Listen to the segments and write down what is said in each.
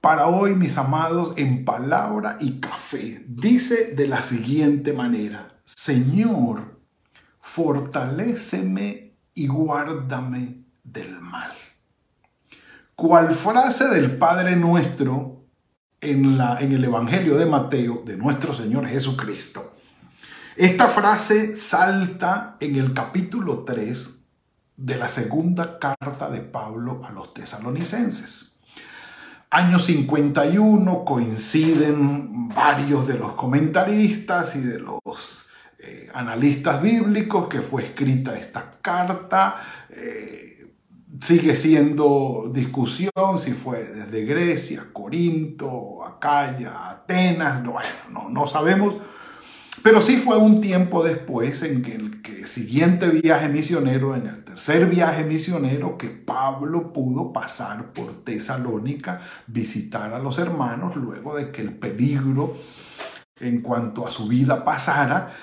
para hoy, mis amados, en palabra y café, dice de la siguiente manera, Señor, fortaléceme y guárdame del mal. Cual frase del Padre nuestro en, la, en el Evangelio de Mateo de nuestro Señor Jesucristo. Esta frase salta en el capítulo 3 de la segunda carta de Pablo a los tesalonicenses año 51 coinciden varios de los comentaristas y de los eh, analistas bíblicos que fue escrita esta carta. Eh, sigue siendo discusión si fue desde Grecia, Corinto, Acaya, Atenas, bueno, no, no sabemos pero sí fue un tiempo después en que el siguiente viaje misionero, en el tercer viaje misionero, que Pablo pudo pasar por Tesalónica, visitar a los hermanos, luego de que el peligro en cuanto a su vida pasara,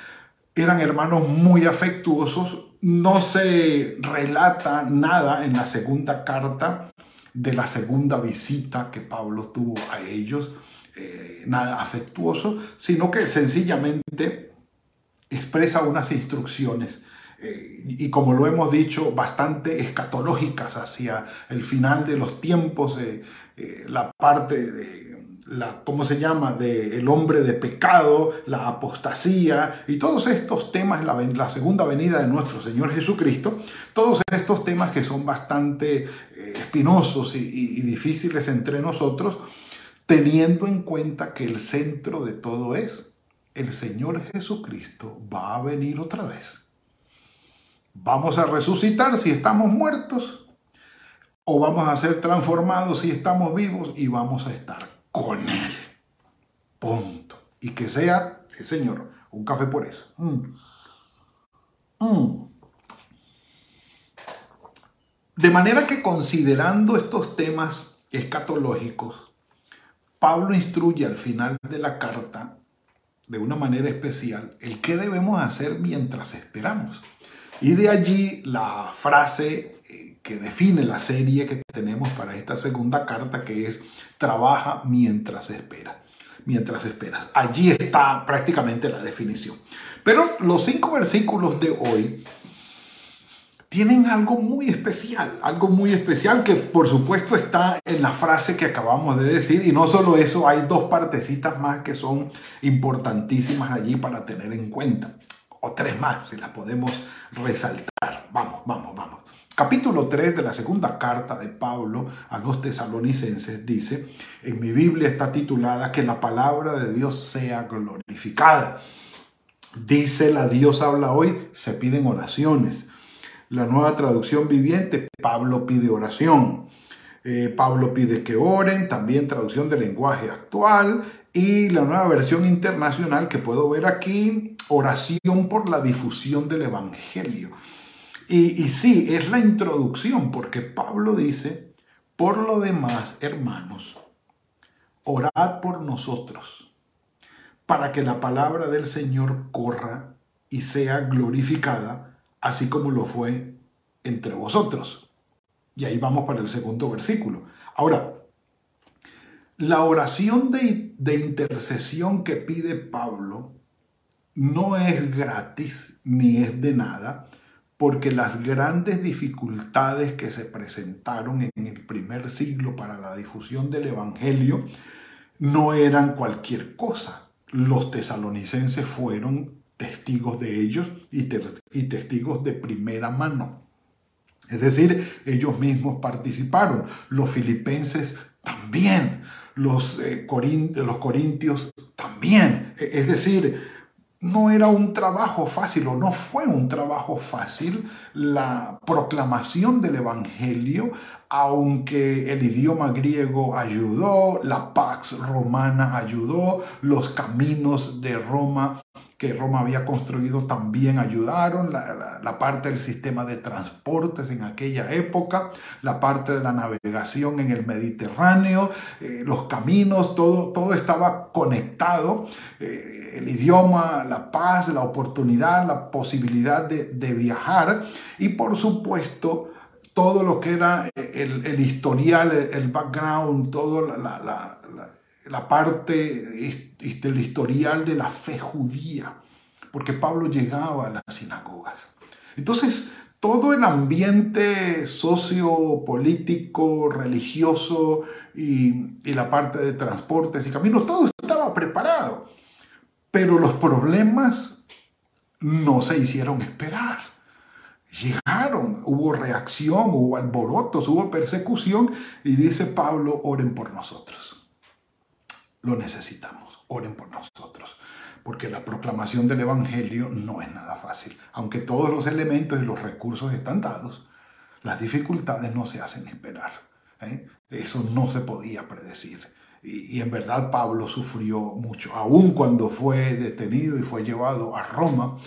eran hermanos muy afectuosos. No se relata nada en la segunda carta de la segunda visita que Pablo tuvo a ellos eh, nada afectuoso, sino que sencillamente expresa unas instrucciones eh, y como lo hemos dicho, bastante escatológicas hacia el final de los tiempos, eh, la parte de la, ¿cómo se llama?, de el hombre de pecado, la apostasía y todos estos temas, la, la segunda venida de nuestro Señor Jesucristo, todos estos temas que son bastante espinosos y difíciles entre nosotros, teniendo en cuenta que el centro de todo es el Señor Jesucristo va a venir otra vez. Vamos a resucitar si estamos muertos o vamos a ser transformados si estamos vivos y vamos a estar con Él. Punto. Y que sea, sí Señor, un café por eso. Mm. Mm. De manera que considerando estos temas escatológicos, Pablo instruye al final de la carta, de una manera especial, el qué debemos hacer mientras esperamos. Y de allí la frase eh, que define la serie que tenemos para esta segunda carta, que es trabaja mientras espera. Mientras esperas. Allí está prácticamente la definición. Pero los cinco versículos de hoy tienen algo muy especial, algo muy especial que por supuesto está en la frase que acabamos de decir y no solo eso, hay dos partecitas más que son importantísimas allí para tener en cuenta, o tres más si las podemos resaltar. Vamos, vamos, vamos. Capítulo 3 de la segunda carta de Pablo a los tesalonicenses dice, en mi Biblia está titulada que la palabra de Dios sea glorificada. Dice la Dios habla hoy, se piden oraciones la nueva traducción viviente, Pablo pide oración. Eh, Pablo pide que oren, también traducción del lenguaje actual. Y la nueva versión internacional que puedo ver aquí, oración por la difusión del Evangelio. Y, y sí, es la introducción, porque Pablo dice, por lo demás, hermanos, orad por nosotros, para que la palabra del Señor corra y sea glorificada así como lo fue entre vosotros. Y ahí vamos para el segundo versículo. Ahora, la oración de, intercesión que pide Pablo no es gratis ni es de nada, porque las grandes dificultades que se presentaron en el primer siglo para la difusión del Evangelio no eran cualquier cosa. Los tesalonicenses fueron testigos de ellos y, testigos de primera mano. Es decir, ellos mismos participaron, los filipenses también, los, eh, los corintios también. E, es decir, no era un trabajo fácil o no fue un trabajo fácil la proclamación del Evangelio aunque el idioma griego ayudó, la Pax Romana ayudó, los caminos de Roma que Roma había construido también ayudaron, la, parte del sistema de transportes en aquella época, la parte de la navegación en el Mediterráneo, eh, los caminos, todo, todo estaba conectado, eh, el idioma, la paz, la oportunidad, la posibilidad de, de viajar y por supuesto todo lo que era el, el historial, el background, toda la, la, parte del historial de la fe judía, porque Pablo llegaba a las sinagogas. Entonces, todo el ambiente sociopolítico, religioso y, y la parte de transportes y caminos, todo estaba preparado. Pero los problemas no se hicieron esperar llegaron, hubo reacción, hubo alborotos, hubo persecución y dice Pablo, oren por nosotros. Lo necesitamos, oren por nosotros. Porque la proclamación del Evangelio no es nada fácil. Aunque todos los elementos y los recursos están dados, las dificultades no se hacen esperar. ¿eh? Eso no se podía predecir. Y, y, en verdad Pablo sufrió mucho, aun cuando fue detenido y fue llevado a Roma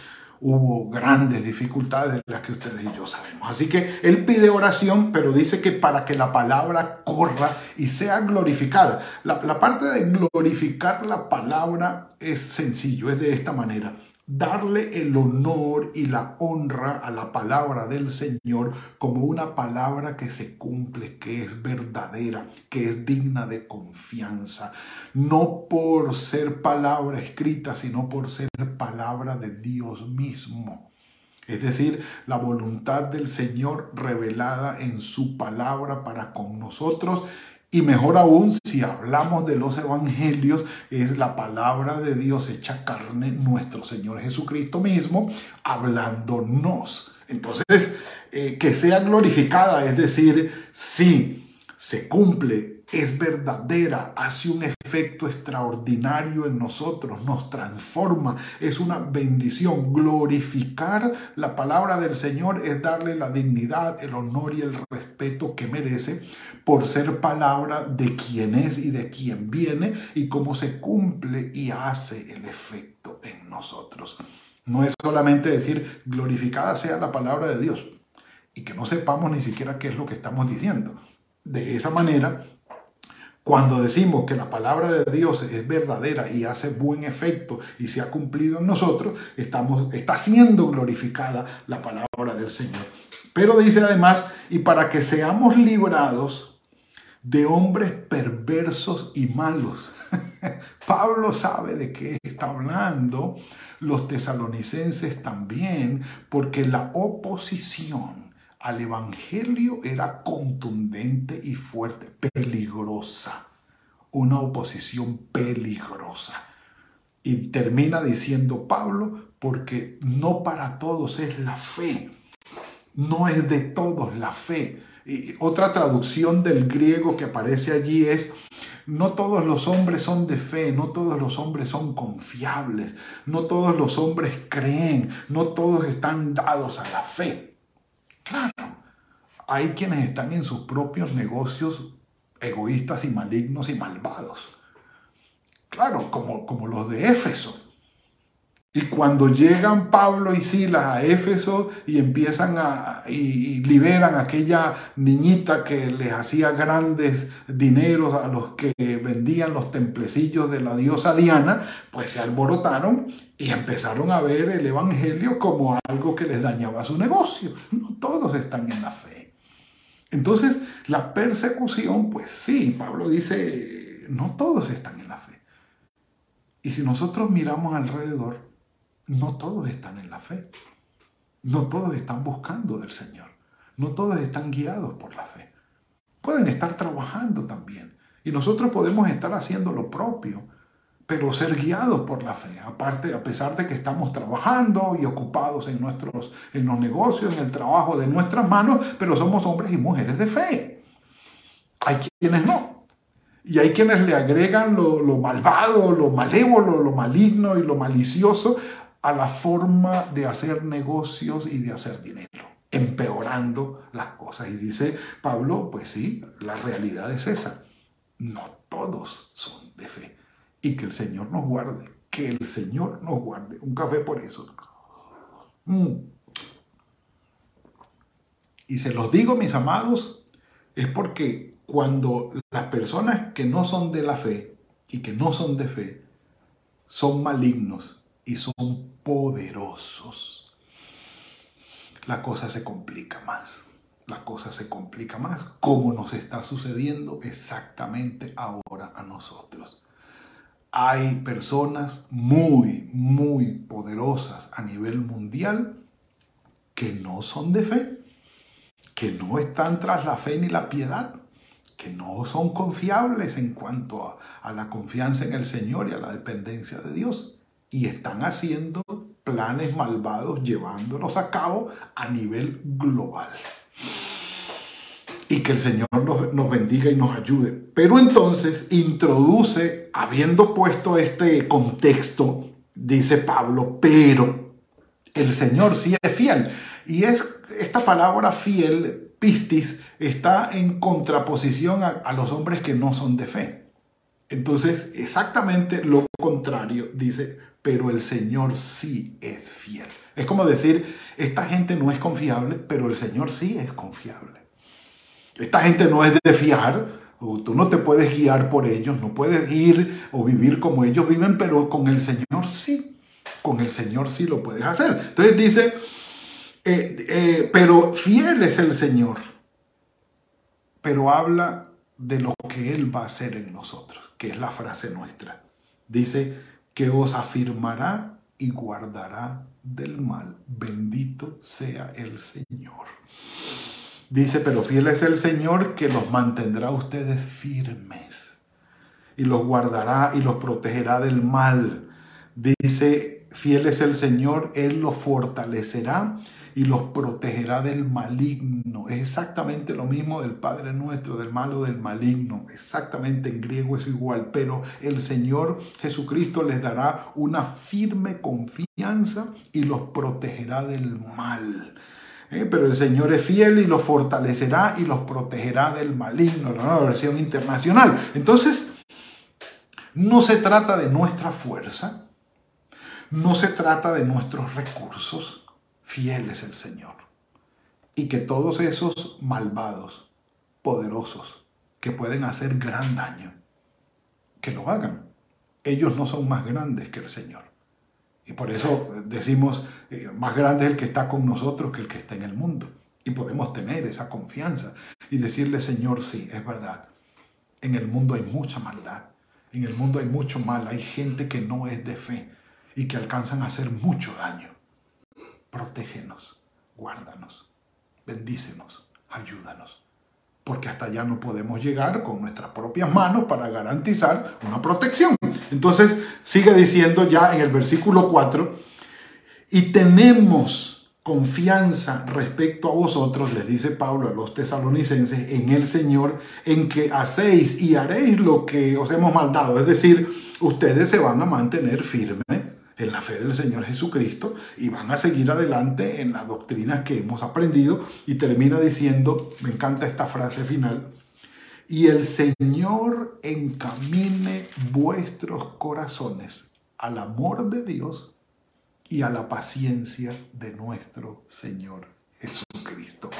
hubo grandes dificultades, las que ustedes y yo sabemos. Así que él pide oración, pero dice que para que la palabra corra y sea glorificada. La, la parte de glorificar la palabra es sencillo, es de esta manera darle el honor y la honra a la palabra del Señor como una palabra que se cumple, que es verdadera, que es digna de confianza, no por ser palabra escrita, sino por ser palabra de Dios mismo. Es decir, la voluntad del Señor revelada en su palabra para con nosotros y mejor aún, si hablamos de los evangelios, es la palabra de Dios hecha carne, nuestro Señor Jesucristo mismo, hablándonos. Entonces, eh, que sea glorificada, es decir, sí, se cumple es verdadera, hace un efecto extraordinario en nosotros, nos transforma, es una bendición. Glorificar la palabra del Señor es darle la dignidad, el honor y el respeto que merece por ser palabra de quien es y de quien viene y cómo se cumple y hace el efecto en nosotros. No es solamente decir glorificada sea la palabra de Dios y que no sepamos ni siquiera qué es lo que estamos diciendo. De esa manera cuando decimos que la palabra de Dios es verdadera y hace buen efecto y se ha cumplido en nosotros, estamos, está siendo glorificada la palabra del Señor. Pero dice además, y para que seamos librados de hombres perversos y malos. Pablo sabe de qué está hablando, los tesalonicenses también, porque la oposición al Evangelio era contundente y fuerte, peligrosa, una oposición peligrosa. Y termina diciendo Pablo, porque no para todos es la fe, no es de todos la fe. Otra traducción del griego que aparece allí es, no todos los hombres son de fe, no todos los hombres son confiables, no todos los hombres creen, no todos están dados a la fe. Claro, hay quienes están en sus propios negocios egoístas y malignos y malvados. Claro, como, como los de Éfeso. Y cuando llegan Pablo y Silas a Éfeso y empiezan a y, liberan a aquella niñita que les hacía grandes dineros a los que vendían los templecillos de la diosa Diana, pues se alborotaron y empezaron a ver el evangelio como algo que les dañaba su negocio. No todos están en la fe. Entonces, la persecución, pues sí, Pablo dice, no todos están en la fe. Y si nosotros miramos alrededor, no todos están en la fe. No todos están buscando del Señor. No todos están guiados por la fe. Pueden estar trabajando también. Y nosotros podemos estar haciendo lo propio, pero ser guiados por la fe. Aparte, a pesar de que estamos trabajando y ocupados en, nuestros, en los negocios, en el trabajo de nuestras manos, pero somos hombres y mujeres de fe. Hay quienes no. Y hay quienes le agregan lo, lo malvado, lo malévolo, lo maligno y lo malicioso a la forma de hacer negocios y de hacer dinero. empeorando las cosas. Y dice Pablo, pues sí, la realidad es esa. No todos son de fe. Y que el Señor nos guarde, que el Señor nos guarde. Un café por eso. Mm. Y se los digo, mis amados, es porque cuando las personas que no son de la fe y que no son de fe son malignos y son poderosos, la cosa se complica más. La cosa se complica más, como nos está sucediendo exactamente ahora a nosotros. Hay personas muy, muy poderosas a nivel mundial que no son de fe, que no están tras la fe ni la piedad, que no son confiables en cuanto a, a la confianza en el Señor y a la dependencia de Dios. Y están haciendo planes malvados, llevándolos a cabo a nivel global. Y que el Señor nos, nos bendiga y nos ayude. Pero entonces introduce, habiendo puesto este contexto, dice Pablo, pero el Señor sí es fiel. Y es esta palabra fiel, pistis, está en contraposición a, a, los hombres que no son de fe. Entonces, exactamente lo contrario, dice, pero el Señor sí es fiel. Es como decir, esta gente no es confiable, pero el Señor sí es confiable. Esta gente no es de fiar, tú no te puedes guiar por ellos, no puedes ir o vivir como ellos viven, pero con el Señor sí, con el Señor sí lo puedes hacer. Entonces dice, eh, eh, pero fiel es el Señor, pero habla de lo que Él va a hacer en nosotros, que es la frase nuestra. Dice que os afirmará y guardará del mal. Bendito sea el Señor. Dice, pero fiel es el Señor que los mantendrá a ustedes firmes y los guardará y los protegerá del mal. Dice, fiel es el Señor, Él los fortalecerá y los protegerá del maligno. Es exactamente lo mismo del Padre nuestro, del malo, del maligno. Exactamente en griego es igual, pero el Señor Jesucristo les dará una firme confianza y los protegerá del mal. ¿Eh? Pero el Señor es fiel y los fortalecerá y los protegerá del maligno. La nueva versión internacional. Entonces, no se trata de nuestra fuerza, no se trata de nuestros recursos, fiel es el Señor. Y que todos esos malvados, poderosos, que pueden hacer gran daño, que lo hagan. Ellos no son más grandes que el Señor. Y por eso decimos, eh, más grande es el que está con nosotros que el que está en el mundo. Y podemos tener esa confianza y decirle, Señor, sí, es verdad. En el mundo hay mucha maldad. En el mundo hay mucho mal. Hay gente que no es de fe y que alcanzan a hacer mucho daño protégenos, guárdanos, bendícenos, ayúdanos. Porque hasta allá no podemos llegar con nuestras propias manos para garantizar una protección. Entonces sigue diciendo ya en el versículo 4, y tenemos confianza respecto a vosotros, les dice Pablo a los tesalonicenses, en el Señor, en que hacéis y haréis lo que os hemos mandado. Es decir, ustedes se van a mantener firmes en la fe del Señor Jesucristo y van a seguir adelante en las doctrinas que hemos aprendido. Y termina diciendo, me encanta esta frase final, y el Señor encamine vuestros corazones al amor de Dios y a la paciencia de nuestro Señor Jesucristo.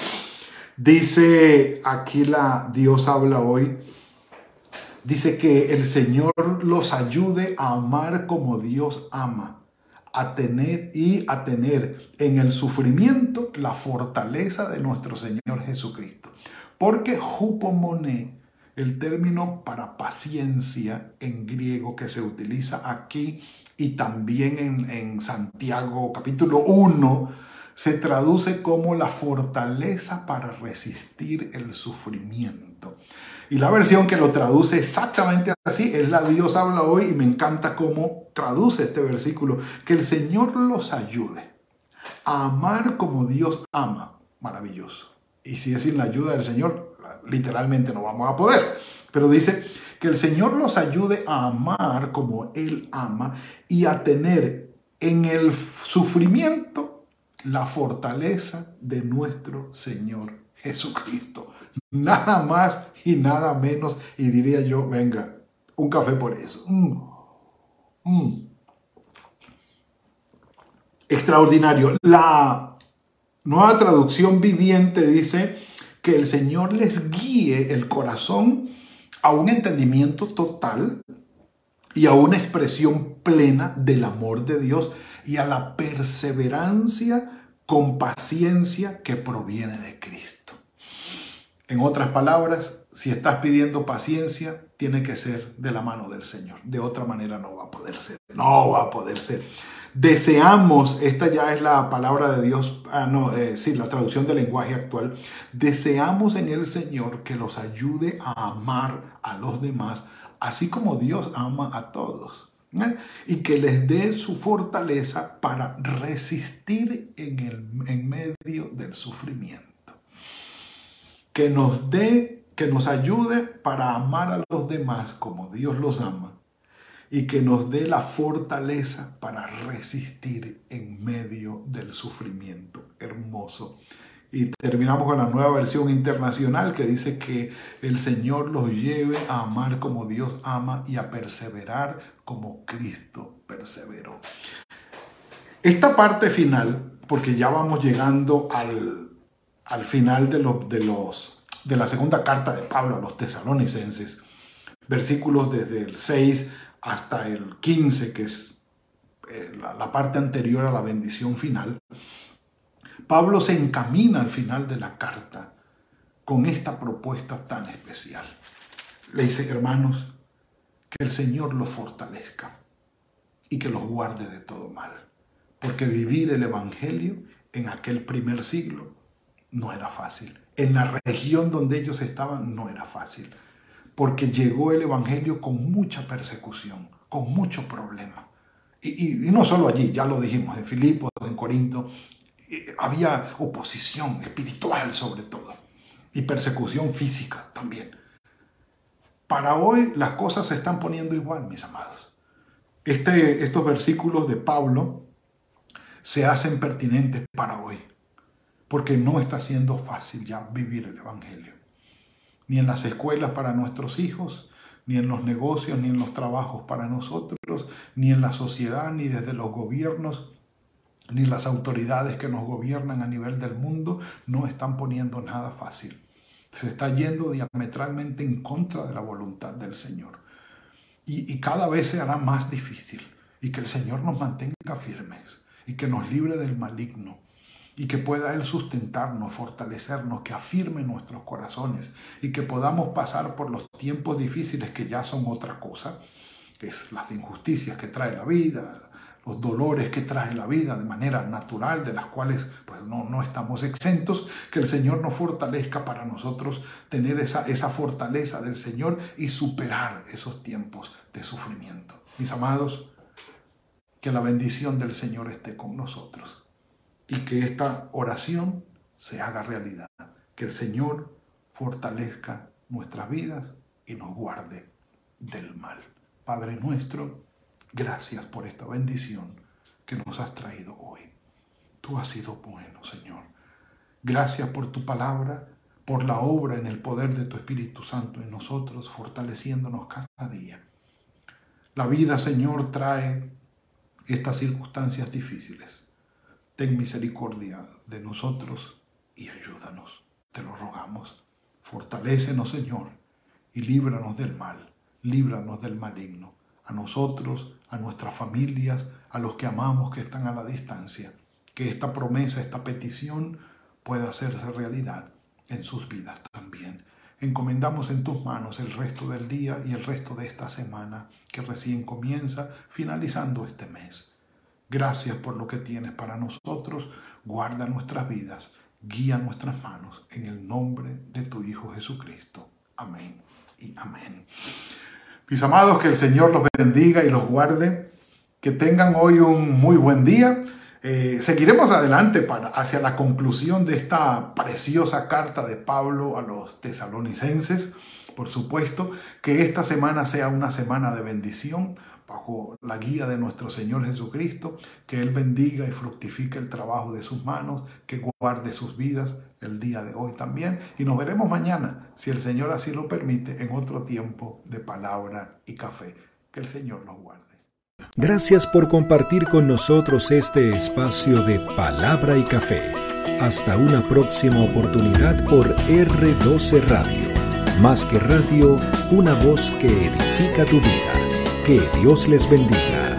Dice aquí la Dios habla hoy dice que el Señor los ayude a amar como Dios ama, a tener y a tener en el sufrimiento la fortaleza de nuestro Señor Jesucristo. Porque jupomone, el término para paciencia en griego que se utiliza aquí y también en, en Santiago capítulo 1, se traduce como la fortaleza para resistir el sufrimiento. Y la versión que lo traduce exactamente así es la Dios habla hoy y me encanta cómo traduce este versículo. Que el Señor los ayude a amar como Dios ama. Maravilloso. Y si es sin la ayuda del Señor, literalmente no vamos a poder. Pero dice que el Señor los ayude a amar como Él ama y a tener en el sufrimiento la fortaleza de nuestro Señor Jesucristo. Nada más y nada menos. Y diría yo, venga, un café por eso. Mm. Mm. Extraordinario. La nueva traducción viviente dice que el Señor les guíe el corazón a un entendimiento total y a una expresión plena del amor de Dios y a la perseverancia con paciencia que proviene de Cristo. En otras palabras, si estás pidiendo paciencia, tiene que ser de la mano del Señor. De otra manera no va a poder ser. No va a poder ser. Deseamos, esta ya es la palabra de Dios, ah, no, eh, sí, la traducción del lenguaje actual. Deseamos en el Señor que los ayude a amar a los demás, así como Dios ama a todos. ¿eh? Y que les dé su fortaleza para resistir en, el, en medio del sufrimiento. Que nos dé, que nos ayude para amar a los demás como Dios los ama y que nos dé la fortaleza para resistir en medio del sufrimiento. Hermoso. Y terminamos con la nueva versión internacional que dice que el Señor los lleve a amar como Dios ama y a perseverar como Cristo perseveró. Esta parte final, porque ya vamos llegando al, al final de, de, los, de la segunda carta de Pablo a los tesalonicenses, versículos desde el 6 hasta el 15, que es eh, la parte anterior a la bendición final, Pablo se encamina al final de la carta con esta propuesta tan especial. Le dice, hermanos, que el Señor los fortalezca y que los guarde de todo mal. Porque vivir el Evangelio en aquel primer siglo no era fácil. En la región donde ellos estaban no era fácil porque llegó el Evangelio con mucha persecución, con mucho problema. Y, no solo allí, ya lo dijimos, en Filipos, en Corinto, había oposición espiritual sobre todo y persecución física también. Para hoy las cosas se están poniendo igual, mis amados. Este, estos versículos de Pablo se hacen pertinentes para hoy, porque no está siendo fácil ya vivir el Evangelio ni en las escuelas para nuestros hijos, ni en los negocios, ni en los trabajos para nosotros, ni en la sociedad, ni desde los gobiernos, ni las autoridades que nos gobiernan a nivel del mundo, no están poniendo nada fácil. Se está yendo diametralmente en contra de la voluntad del Señor. Y, y cada vez se hará más difícil. Y que el Señor nos mantenga firmes y que nos libre del maligno y que pueda Él sustentarnos, fortalecernos, que afirme nuestros corazones y que podamos pasar por los tiempos difíciles que ya son otra cosa, que es las injusticias que trae la vida, los dolores que trae la vida de manera natural, de las cuales pues no, no estamos exentos, que el Señor nos fortalezca para nosotros tener esa, esa fortaleza del Señor y superar esos tiempos de sufrimiento. Mis amados, que la bendición del Señor esté con nosotros y que esta oración se haga realidad. Que el Señor fortalezca nuestras vidas y nos guarde del mal. Padre nuestro, gracias por esta bendición que nos has traído hoy. Tú has sido bueno, Señor. Gracias por tu palabra, por la obra en el poder de tu Espíritu Santo en nosotros, fortaleciéndonos cada día. La vida, Señor, trae estas circunstancias difíciles ten misericordia de nosotros y ayúdanos. Te lo rogamos. Fortalécenos, Señor, y líbranos del mal, líbranos del maligno, a nosotros, a nuestras familias, a los que amamos que están a la distancia. Que esta promesa, esta petición pueda hacerse realidad en sus vidas también. Encomendamos en tus manos el resto del día y el resto de esta semana que recién comienza, finalizando este mes. Gracias por lo que tienes para nosotros. Guarda nuestras vidas, guía nuestras manos en el nombre de tu Hijo Jesucristo. Amén y amén. Mis amados, que el Señor los bendiga y los guarde. Que tengan hoy un muy buen día. Eh, seguiremos adelante para, hacia la conclusión de esta preciosa carta de Pablo a los tesalonicenses. Por supuesto, que esta semana sea una semana de bendición bajo la guía de nuestro Señor Jesucristo, que Él bendiga y fructifique el trabajo de sus manos, que guarde sus vidas el día de hoy también. Y nos veremos mañana, si el Señor así lo permite, en otro tiempo de palabra y café. Que el Señor nos guarde. Gracias por compartir con nosotros este espacio de palabra y café. Hasta una próxima oportunidad por R12 Radio. Más que radio, una voz que edifica tu vida. Que Dios les bendiga.